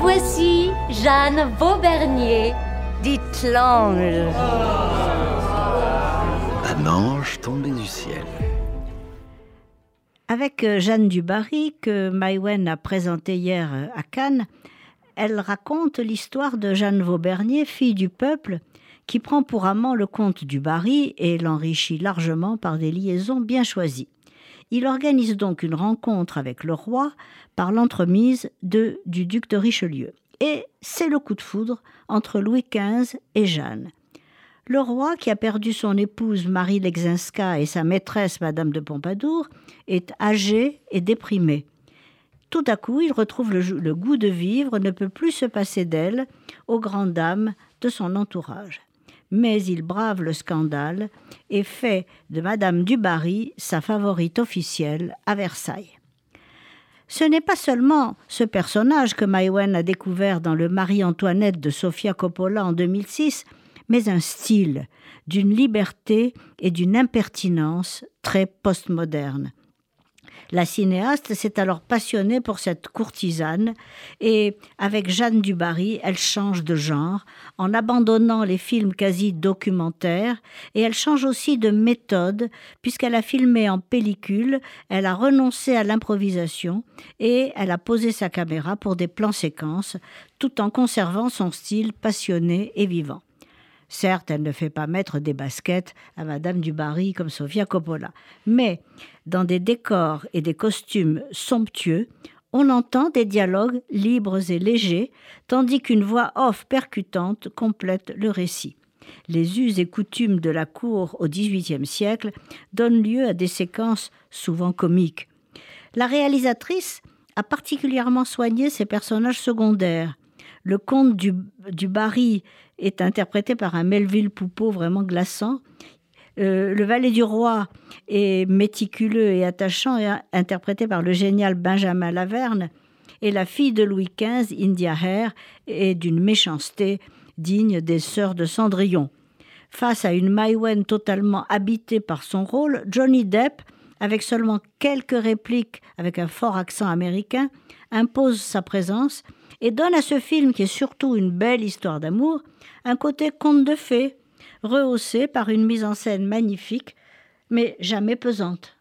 voici Jeanne Vaubernier, dites l'ange. Un ange tombé du ciel. Avec euh, Jeanne Dubarry, que Maïwen a présenté hier euh, à Cannes, elle raconte l'histoire de Jeanne Vaubernier, fille du peuple, qui prend pour amant le comte du Barry et l'enrichit largement par des liaisons bien choisies. Il organise donc une rencontre avec le roi par l'entremise du duc de Richelieu. Et c'est le coup de foudre entre Louis XV et Jeanne. Le roi, qui a perdu son épouse Marie Lexinska et sa maîtresse Madame de Pompadour, est âgé et déprimé. Tout à coup, il retrouve le, le goût de vivre, ne peut plus se passer d'elle, aux grandes dames de son entourage mais il brave le scandale et fait de Madame du Barry sa favorite officielle à Versailles. Ce n'est pas seulement ce personnage que Maïwen a découvert dans le Marie-Antoinette de Sofia Coppola en 2006, mais un style, d'une liberté et d'une impertinence très postmoderne. La cinéaste s'est alors passionnée pour cette courtisane et, avec Jeanne Dubarry, elle change de genre en abandonnant les films quasi documentaires et elle change aussi de méthode puisqu'elle a filmé en pellicule, elle a renoncé à l'improvisation et elle a posé sa caméra pour des plans séquences tout en conservant son style passionné et vivant. Certes, elle ne fait pas mettre des baskets à Madame du Barry comme Sofia Coppola, mais dans des décors et des costumes somptueux, on entend des dialogues libres et légers, tandis qu'une voix off percutante complète le récit. Les us et coutumes de la cour au XVIIIe siècle donnent lieu à des séquences souvent comiques. La réalisatrice a particulièrement soigné ses personnages secondaires. Le comte du, du Barry est interprété par un Melville Poupeau vraiment glaçant. Euh, le valet du roi est méticuleux et attachant, et interprété par le génial Benjamin Laverne. Et la fille de Louis XV, India Hare, est d'une méchanceté digne des sœurs de Cendrillon. Face à une Maïwen totalement habitée par son rôle, Johnny Depp, avec seulement quelques répliques avec un fort accent américain, impose sa présence et donne à ce film, qui est surtout une belle histoire d'amour, un côté conte de fées, rehaussé par une mise en scène magnifique, mais jamais pesante.